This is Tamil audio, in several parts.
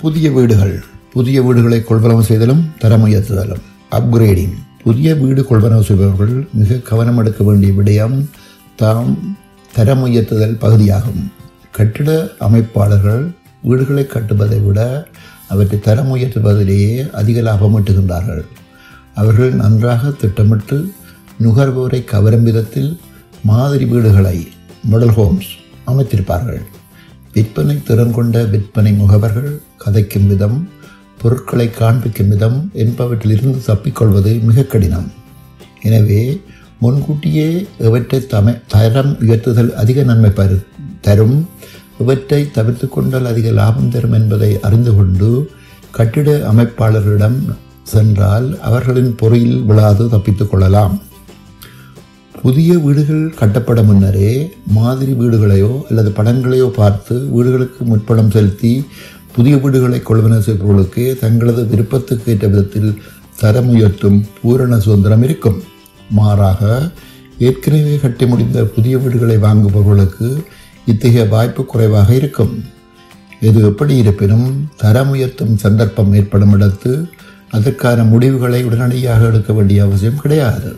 புதிய வீடுகள் புதிய வீடுகளை கொள்வனவு செய்தலும் தரம் உயர்த்துதலும் அப்கிரேடிங் புதிய வீடு கொள்வனவு செய்பவர்கள் மிக கவனம் எடுக்க வேண்டிய விடயம் தாம் தரம் உயர்த்துதல் பகுதியாகும். கட்டிட அமைப்பாளர்கள் வீடுகளை கட்டுவதை விட அவற்றை தரம் உயர்த்துவதிலேயே அதிக லாபம் ஈட்டுகின்றார்கள். அவர்கள் நன்றாக திட்டமிட்டு நுகர்வோரை கவரும் விதத்தில் மாதிரி வீடுகளை மாடல் ஹோம்ஸ் அமைத்திருப்பார்கள். விற்பனை திறன் கொண்ட விற்பனை முகவர்கள் கதைக்கும் விதம் பொருட்களை காண்பிக்கும் விதம் என்பவற்றிலிருந்து தப்பிக்கொள்வது மிக கடினம். எனவே முன்கூட்டியே இவற்றை தமை தரம் உயர்த்துதல் அதிக நன்மை பரு தரும். இவற்றை தவிர்த்து கொண்டால் அதிக லாபம் தரும் என்பதை அறிந்து கொண்டு கட்டிட அமைப்பாளர்களிடம் சென்றால் அவர்களின் பொறியில் விழாது தப்பித்துக் கொள்ளலாம். புதிய வீடுகள் கட்டப்பட முன்னரே மாதிரி வீடுகளையோ அல்லது படங்களையோ பார்த்து வீடுகளுக்கு முற்பணம் செலுத்தி புதிய வீடுகளை கொள்வன செய்பவர்களுக்கு தங்களது விருப்பத்துக்கு ஏற்ற விதத்தில் தரம் உயர்த்தும் பூரண சுதந்திரம் இருக்கும். மாறாக ஏற்கனவே கட்டி முடிந்த புதிய வீடுகளை வாங்குபவர்களுக்கு இத்தகைய வாய்ப்பு குறைவாக இருக்கும். இது எப்படி இருப்பினும் தரம் உயர்த்தும் சந்தர்ப்பம் ஏற்படும் இடத்து அதற்கான முடிவுகளை உடனடியாக எடுக்க வேண்டிய அவசியம் கிடையாது.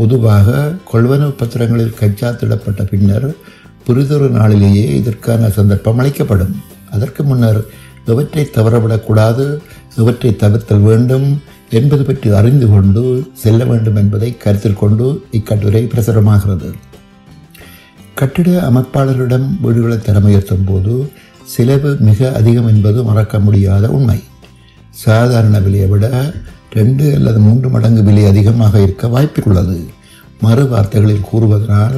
பொதுவாக கொள்வனவு பத்திரங்களில் கைச்சாத்திடப்பட்ட பின்னர் புரிதொரு நாளிலேயே இதற்கான சந்தர்ப்பம் அளிக்கப்படும். அதற்கு முன்னர் எவற்றை தவறவிடக்கூடாது எவற்றை தவிர்த்தல் வேண்டும் என்பது பற்றி அறிந்து கொண்டு செல்ல வேண்டும் என்பதை கருத்தில் கொண்டு இக்கட்டுரை பிரசுரமாகிறது. கட்டிட அமைப்பாளரிடம் வீடுகளை தரமுயர்த்தும் போது செலவு மிக அதிகம் என்பது மறக்க முடியாத உண்மை. சாதாரண விலையை விட ரெண்டு அல்லது மூன்று மடங்கு விலை அதிகமாக இருக்க வாய்ப்புள்ளது. மறு வார்த்தைகளில் கூறுவதனால்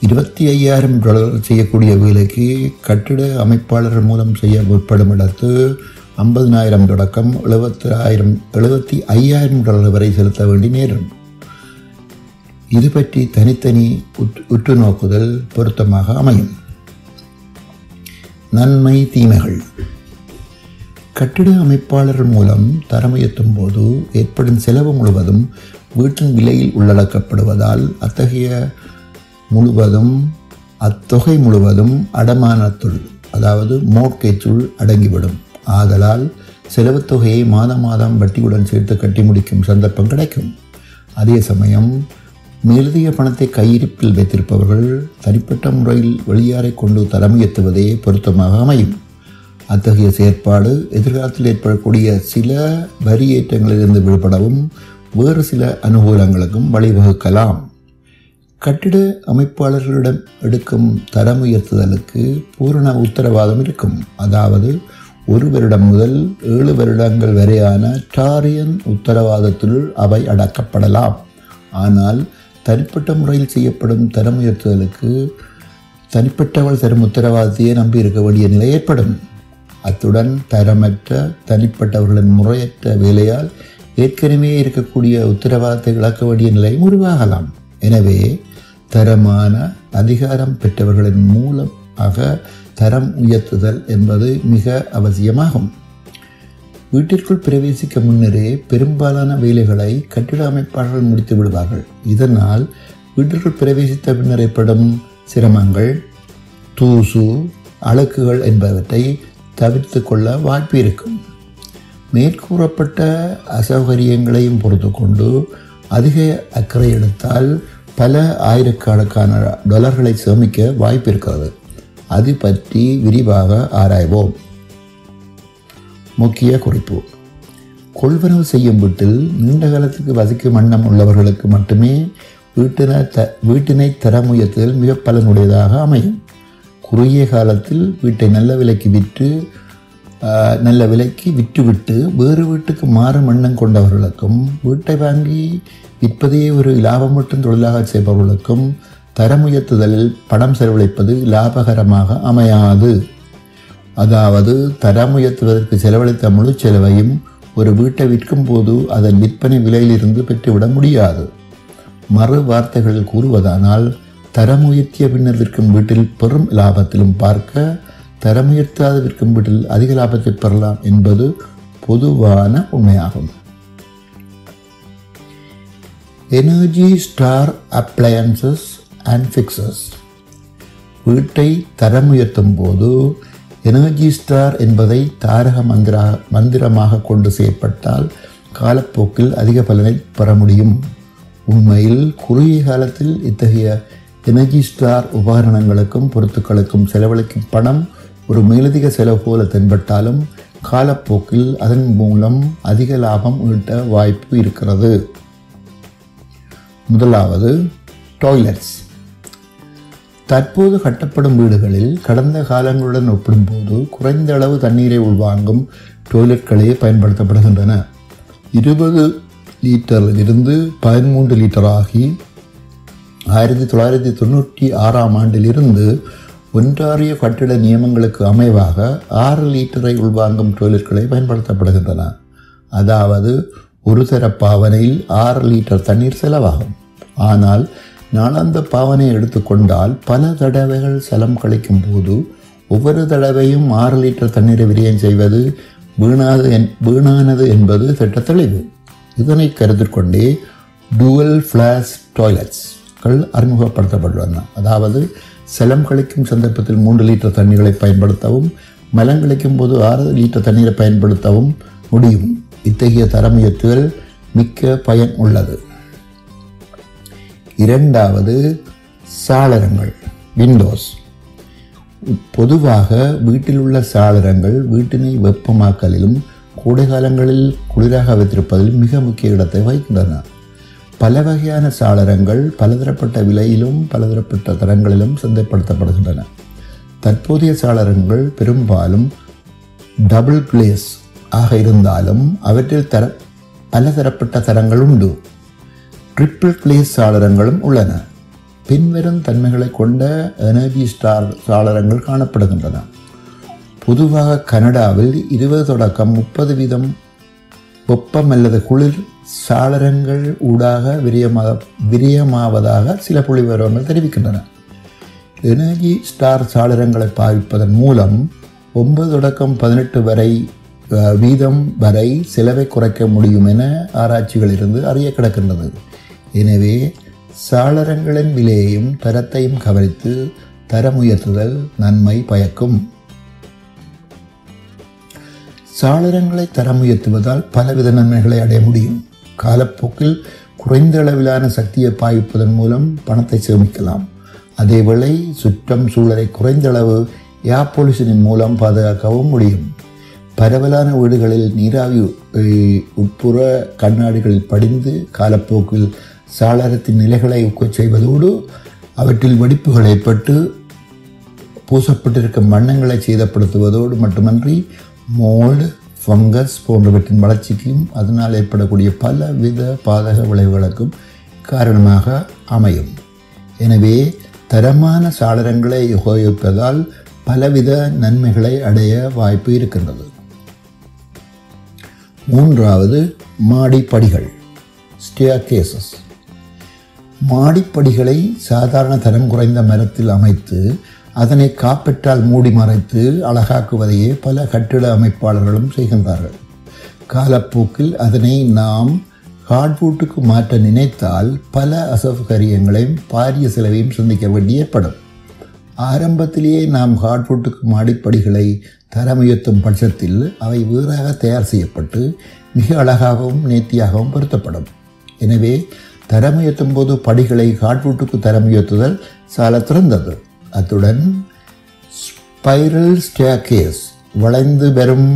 இருபத்தி ஐயாயிரம் டாலர் செய்யக்கூடிய வேலைக்கு கட்டிட அமைப்பாளர் மூலம் செய்ய முற்படும் இடத்து ஐம்பதினாயிரம் தொடக்கம் எழுபத்தி ஆயிரம் எழுபத்தி ஐயாயிரம் டாலர் வரை செலுத்த வேண்டி நேரும். இது பற்றி தனித்தனி உற்று நோக்குதல் பொருத்தமாக அமையும். நன்மை தீமைகள். கட்டிட அமைப்பாளர் மூலம் தரமுயர்த்தும் போது ஏற்படும் செலவு முழுவதும் வீட்டின் விலையில் உள்ளடக்கப்படுவதால் அத்தகைய முழுவதும் அத்தொகை முழுவதும் அடமானத்துள் அதாவது மோட்கேச்சுள் அடங்கிவிடும். ஆதலால் செலவு தொகையை மாதம் மாதம் வட்டியுடன் சேர்த்து கட்டி முடிக்கும் சந்தர்ப்பம் கிடைக்கும். அதே சமயம் நிறுதிய பணத்தை கையிருப்பில் வைத்திருப்பவர்கள் தனிப்பட்ட முறையில் வெளியாரை கொண்டு தலைமையத்துவதே பொருத்தமாக அமையும். அத்தகைய செயற்பாடு எதிர்காலத்தில் ஏற்படக்கூடிய சில வரி ஏற்றங்களிலிருந்து விடுபடவும் வேறு சில அனுகூலங்களுக்கும் வழிவகுக்கலாம். கட்டிட அமைப்பாளர்களிடம் எடுக்கும் தரம் உயர்த்துதலுக்கு பூரண உத்தரவாதம் இருக்கும். அதாவது ஒரு வருடம் முதல் ஏழு வருடங்கள் வரையான டாரியன் உத்தரவாதத்தில் அவை அடக்கப்படலாம். ஆனால் தனிப்பட்ட முறையில் செய்யப்படும் தரம் உயர்த்துதலுக்கு தனிப்பட்டவள் தரும் உத்தரவாதத்தையே நம்பி இருக்க வேண்டிய நிலை ஏற்படும். அத்துடன் தரமற்ற தனிப்பட்டவர்களின் முறையற்ற வேலையால் ஏற்கனவே இருக்கக்கூடிய உத்தரவாதத்தை இழக்க வேண்டிய நிலையும் உருவாகலாம். எனவே தரமான அதிகாரம் பெற்றவர்களின் மூலமாக தரம் உயர்த்துதல் என்பது மிக அவசியமாகும். வீட்டிற்குள் பிரவேசிக்க முன்னரே பெரும்பாலான வேலைகளை கட்டிட அமைப்பாளர்கள் முடித்து விடுவார்கள். இதனால் வீட்டிற்குள் பிரவேசித்த பின்னர் ஏற்படும் சிரமங்கள் தூசு அழுக்குகள் என்பவற்றை தவிர்த்து கொள்ள வாய்ப்பு இருக்கும் மேற்கூறப்பட்ட அசௌகரியங்களையும் பொறுத்து கொண்டு அதிக அக்கறை எடுத்தால் பல ஆயிரக்கணக்கான டாலர்களை சேமிக்க வாய்ப்பு இருக்கிறது அது பற்றி விரிவாக ஆராய்வோம். முக்கிய குறிப்பு. கொள்வனவு செய்யும் வீட்டில் நீண்ட காலத்துக்கு வசிக்கும் வண்ணம் உள்ளவர்களுக்கு மட்டுமே வீட்டின த வீட்டினை தர உயர்த்துதல் மிக பலனுடையதாக அமையும். குறுகிய காலத்தில் வீட்டை நல்ல விலைக்கு விற்று நல்ல விலைக்கு விற்றுவிட்டு வேறு வீட்டுக்கு மாறும் எண்ணம் கொண்டவர்களுக்கும் வீட்டை வாங்கி விற்பதையே ஒரு லாபம் மட்டும் தொழிலாக செய்பவர்களுக்கும் தரம் உயர்த்துதலில் பணம் செலவழிப்பது லாபகரமாக அமையாது. அதாவது தரம் உயர்த்துவதற்கு செலவழித்த முழு செலவையும் ஒரு வீட்டை விற்கும் போது அதன் விற்பனை விலையிலிருந்து பெற்றுவிட முடியாது. மறு வார்த்தைகளில் கூறுவதானால் தரம் உயர்த்திய பின்னர் விற்கும் வீட்டில் பெரும் லாபத்திலும் பார்க்க தரம் உயர்த்தாது விற்கும் வீட்டில் அதிக லாபத்தை பெறலாம் என்பது பொதுவான உண்மையாகும். Energy star appliances and fixes வீட்டை தரம் உயர்த்தும் போது எனர்ஜி ஸ்டார் என்பதை தாரக மந்திரா மந்திரமாக கொண்டு செய்யப்பட்டால் காலப்போக்கில் அதிக பலனை பெற முடியும். உண்மையில் குறுகிய காலத்தில் இத்தகைய எனர்ஜி ஸ்டார் உபகரணங்களுக்கும் பொருத்துக்களுக்கும் செலவழிக்கும் பணம் ஒரு மேலதிக செலவு போல தென்பட்டாலும் காலப்போக்கில் அதன் மூலம் அதிக லாபம் ஈட்ட வாய்ப்பு இருக்கிறது. முதலாவது டாய்லெட்ஸ் தற்போது கட்டப்படும் வீடுகளில் கடந்த காலங்களுடன் ஒப்பிடும்போது குறைந்த அளவு தண்ணீரை உள்வாங்கும் டாய்லெட்களே பயன்படுத்தப்படுகின்றன. இருபது லிட்டரில் இருந்து பதிமூன்று லிட்டர் ஆகி ஆயிரத்தி தொள்ளாயிரத்தி தொண்ணூற்றி ஆறாம் ஆண்டிலிருந்து ஒன்றாரிய கட்டிட நியமங்களுக்கு அமைவாக ஆறு லிட்டரை உள்வாங்கும் டொய்லெட்களை பயன்படுத்தப்படுகின்றன. அதாவது ஒரு தர பாவனையில் ஆறு லிட்டர் தண்ணீர் செலவாகும். ஆனால் நாளாந்த பாவனையை எடுத்துக்கொண்டால் பல தடவைகள் செலம் கழிக்கும் போது ஒவ்வொரு தடவையும் ஆறு லிட்டர் தண்ணீரை விரியம் செய்வது வீணாது என் வீணானது என்பது திட்ட தெளிவு இதனை கருத்தில் கொண்டே ஃப்ளாஷ் ஃப்ளாஷ் டாய்லெட்ஸ்கள் அறிமுகப்படுத்தப்பட்டுள்ளன அதாவது செலம் கழிக்கும் சந்தர்ப்பத்தில் மூன்று லிட்டர் தண்ணீரை பயன்படுத்தவும் மலம் கழிக்கும் போது ஆறு லிட்டர் தண்ணீரை பயன்படுத்தவும் முடியும். இத்தகைய தரமுயர்த்துகள் மிக்க பயன் உள்ளது. இரண்டாவது சாளரங்கள் விண்டோஸ் பொதுவாக வீட்டில் உள்ள சாளரங்கள் வீட்டினை வெப்பமாக்கலிலும் கோடை காலங்களில் குளிராக வைத்திருப்பதில் மிக முக்கிய இடத்தை வகிக்கின்றன. பல வகையான சாளரங்கள் பலதரப்பட்ட விலையிலும் பலதரப்பட்ட தரங்களிலும் சந்தைப்படுத்தப்படுகின்றன. தற்போதைய சாளரங்கள் பெரும்பாலும் டபுள் கிளேஸ் ஆக இருந்தாலும் அவற்றில் தர பலதரப்பட்ட தரங்கள் உண்டு. ட்ரிப்பிள் கிளேஸ் சாளரங்களும் உள்ளன. பின்வரும் தன்மைகளை கொண்ட எனர்ஜி ஸ்டார் சாளரங்கள் காணப்படுகின்றன. பொதுவாக கனடாவில் இருபது தொடக்கம் முப்பது வீதம் வெப்பம் அல்லது குளிர் சாளரங்கள் ஊடாக விரியமா விரியமாவதாக சில புள்ளிவிவரங்கள் தெரிவிக்கின்றன. எனர்ஜி ஸ்டார் சாளரங்களை பாவிப்பதன் மூலம் ஒன்பது தொடக்கம் பதினெட்டு வரை வீதம் வரை செலவை குறைக்க முடியும் என ஆராய்ச்சிகளிலிருந்து அறிய கிடக்கின்றது. எனவே சாளரங்களின் விலையையும் தரத்தையும் கவனித்து தரம் உயர்த்துதல் நன்மை பயக்கும். சாளரங்களை தரம் உயர்த்துவதால் பலவித நன்மைகளை அடைய முடியும். காலப்போக்கில் குறைந்த அளவிலான சக்தியை பாய்ப்பதன் மூலம் பணத்தை சேமிக்கலாம். அதேவேளை சுற்றம் சூழலை குறைந்த அளவு ஏர் பொல்யூஷனின் மூலம் பாதுகாக்கவும் முடியும். பரவலான வீடுகளில் நீராவி உட்புற கண்ணாடிகளில் படிந்து காலப்போக்கில் சாளரத்தின் நிலைகளை ஊக்கச் செய்வதோடு அவற்றில் வெடிப்புகள் ஏற்பட்டு பூசப்பட்டிருக்கும் வண்ணங்களை சேதப்படுத்துவதோடு மட்டுமன்றி மோல்டு ஃபங்கஸ் போன்றவற்றின் வளர்ச்சிக்கும் அதனால் ஏற்படக்கூடிய பல வித பாதக விளைவுகளுக்கும் காரணமாக அமையும். எனவே தரமான சாளரங்களை உபயோகிப்பதால் பலவித நன்மைகளை அடைய வாய்ப்பு இருக்கின்றது. மூன்றாவது மாடிப்படிகள் ஸ்டேர் கேசஸ் மாடிப்படிகளை சாதாரண தரம் குறைந்த மரத்தில் அமைத்து அதனை காப்பெட்டால் மூடி மறைத்து அழகாக்குவதையே பல கட்டிட அமைப்பாளர்களும் செய்கின்றார்கள். காலப்போக்கில் அதனை நாம் ஹார்ட்வுட்டுக்கு மாற்ற நினைத்தால் பல அசௌகரியங்களையும் பாரிய செலவையும் சந்திக்க வேண்டி ஏற்படும். ஆரம்பத்திலேயே நாம் ஹார்ட்வுட்டுக்கு மாடிப்படிகளை தரமுயர்த்தும் பட்சத்தில் அவை வேறாக தயார் செய்யப்பட்டு மிக அழகாகவும் நேர்த்தியாகவும் பொருத்தப்படும். எனவே தரமுயர்த்தும் போது படிகளை ஹார்ட்வுட்டுக்கு தரமுயர்த்துதல் சால திறந்தது அத்துடன் ஸ்பைரல் ஸ்டேக்கேஸ் வளைந்து வரும்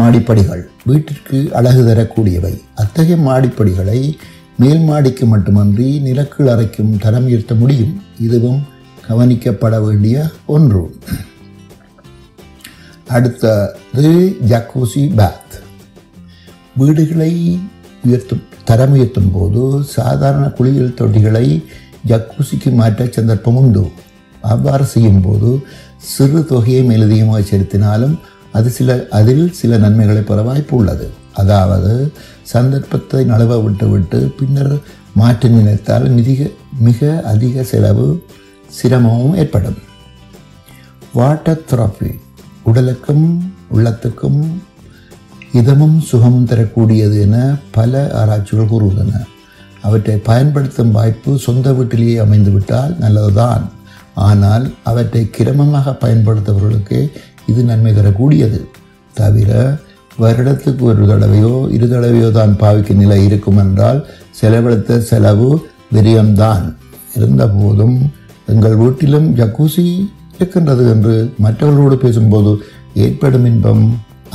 மாடிப்படிகள் வீட்டிற்கு அழகு தரக்கூடியவை. அத்தகைய மாடிப்படிகளை மேல் மாடிக்கு மட்டுமன்றி நிலக்கீழ் அறைக்கும் தரம் உயர்த்த முடியும். இதுவும் கவனிக்கப்பட வேண்டிய ஒன்று. அடுத்தது ஜக்கூசி பேத் வீடுகளை உயர்த்தும் தரம் உயர்த்தும் போது சாதாரண குளியல் தொட்டிகளை ஜக்கூசிக்கு மாற்ற சந்தர்ப்பம் உண்டு. அவ்வாறு செய்யும்போது சிறு தொகையை மேலதிகமாக செலுத்தினாலும் அது சில அதில் சில நன்மைகளை பெற வாய்ப்பு உள்ளது. அதாவது சந்தர்ப்பத்தை நழுவ விட்டுவிட்டு பின்னர் மாற்றி நினைத்தால் மிக மிக அதிக செலவு சிரமமும் ஏற்படும். வாட்டர் தெரப்பி உடலுக்கும் உள்ளத்துக்கும் இதமும் சுகமும் தரக்கூடியது என பல ஆராய்ச்சிகள் கூறுகின்றன. அவற்றை பயன்படுத்தும் வாய்ப்பு சொந்த வீட்டிலேயே அமைந்துவிட்டால் நல்லதுதான். ஆனால் அவற்றை கிரமமாக பயன்படுத்தவர்களுக்கு இது நன்மை தரக்கூடியது. தவிர வருடத்துக்கு ஒரு தடவையோ இரு தடவையோ தான் பாவிக்கும் நிலை இருக்கும் என்றால் செலவழித்த செலவு விரியம்தான். இருந்தபோதும் எங்கள் வீட்டிலும் ஜக்கூசி இருக்கின்றது என்று மற்றவர்களோடு பேசும்போது ஏற்படும் இன்பம்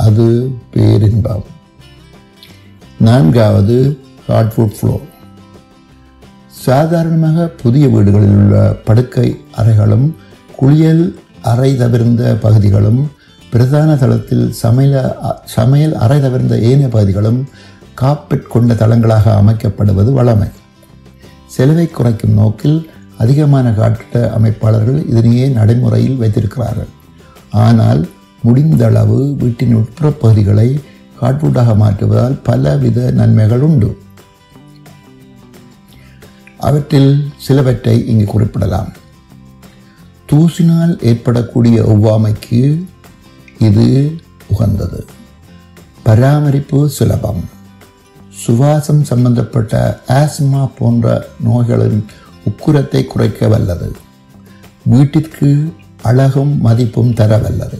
அது பேரின்பம். நான்காவது ஹார்ட்ஃபுட் ஃப்ளோ சாதாரணமாக புதிய வீடுகளில் உள்ள படுக்கை அறைகளும் குளியல் அறை தவிர்ந்த பகுதிகளும் பிரதான தளத்தில் சமையல சமையல் அறை தவிர்ந்த ஏனைய பகுதிகளும் காப்பெட் கொண்ட தளங்களாக அமைக்கப்படுவது வளமை செலவை குறைக்கும் நோக்கில் அதிகமான காட்டிட அமைப்பாளர்கள் இதனையே நடைமுறையில் வைத்திருக்கிறார்கள். ஆனால் முடிந்த அளவு வீட்டின் உட்புற பகுதிகளை காட்வுட்டாக மாற்றுவதால் பலவித நன்மைகள் உண்டு. அவற்றில் சிலவற்றை இங்கு குறிப்பிடலாம். தூசினால் ஏற்படக்கூடிய ஒவ்வாமைக்கு இது உகந்தது. பராமரிப்பு சுலபம். சுவாசம் சம்பந்தப்பட்ட ஆஸ்மா போன்ற நோய்களின் உக்குரத்தை குறைக்க வல்லது. வீட்டிற்கு அழகும் மதிப்பும் தர வல்லது.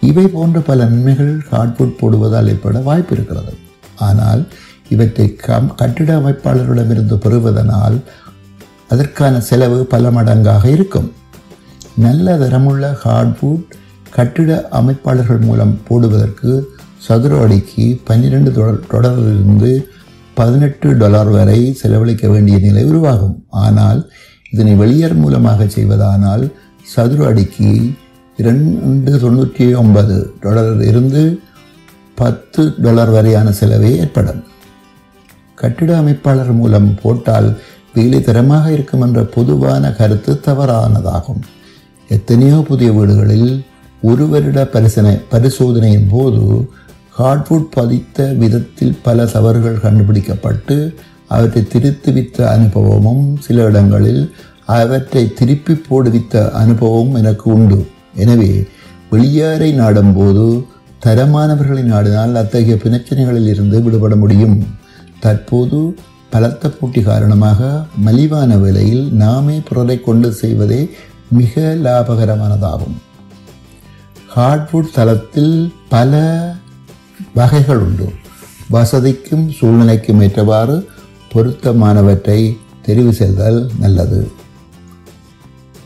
இவை போன்ற பல நன்மைகள் ஹார்ட்வுட் போடுவதால் ஏற்பட வாய்ப்பு இருக்கிறது. ஆனால் இவற்றை கம் கட்டிட அமைப்பாளர்களிடமிருந்து பெறுவதனால் அதற்கான செலவு பல மடங்காக இருக்கும். நல்ல தரமுள்ள ஹார்ட்வுட் கட்டிட அமைப்பாளர்கள் மூலம் போடுவதற்கு சதுர அடிக்கு பன்னிரெண்டு தொடரிலிருந்து பதினெட்டு டாலர் வரை செலவழிக்க வேண்டிய நிலை உருவாகும். ஆனால் இதனை வெளியர் மூலமாக செய்வதானால் சதுர அடிக்கு இரண்டு தொண்ணூற்றி ஒன்பது டாலர் இருந்து பத்து டாலர் வரையான செலவே ஏற்படும். கட்டிட அமைப்பாளர் மூலம் போட்டால் வேலை தரமாக இருக்கும் என்ற பொதுவான கருத்து தவறானதாகும். எத்தனையோ புதிய வீடுகளில் ஒரு வருட பரிசனை பரிசோதனையின் போது ஹார்ட்வுட் பதித்த விதத்தில் பல தவறுகள் கண்டுபிடிக்கப்பட்டு அவற்றை திருத்துவித்த அனுபவமும் சில இடங்களில் அவற்றை திருப்பி போடுவித்த அனுபவமும் எனக்கு உண்டு. எனவே வெளியாரை நாடும்போது தரமானவர்களை நாடினால் அத்தகைய பிரச்சனைகளில் இருந்து விடுபட முடியும். தற்போது பலத்த போட்டி காரணமாக மலிவான விலையில் நாமே பொருளை கொண்டு செய்வதே மிக லாபகரமானதாகும். ஹார்ட்வுட் தளத்தில் பல வகைகள் உண்டு. வசதிக்கும் சூழ்நிலைக்கும் ஏற்றவாறு பொருத்தமானவற்றை தெரிவு செய்தல் நல்லது.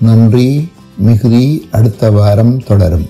நன்றி மிகுதி அடுத்த வாரம் தொடரும்.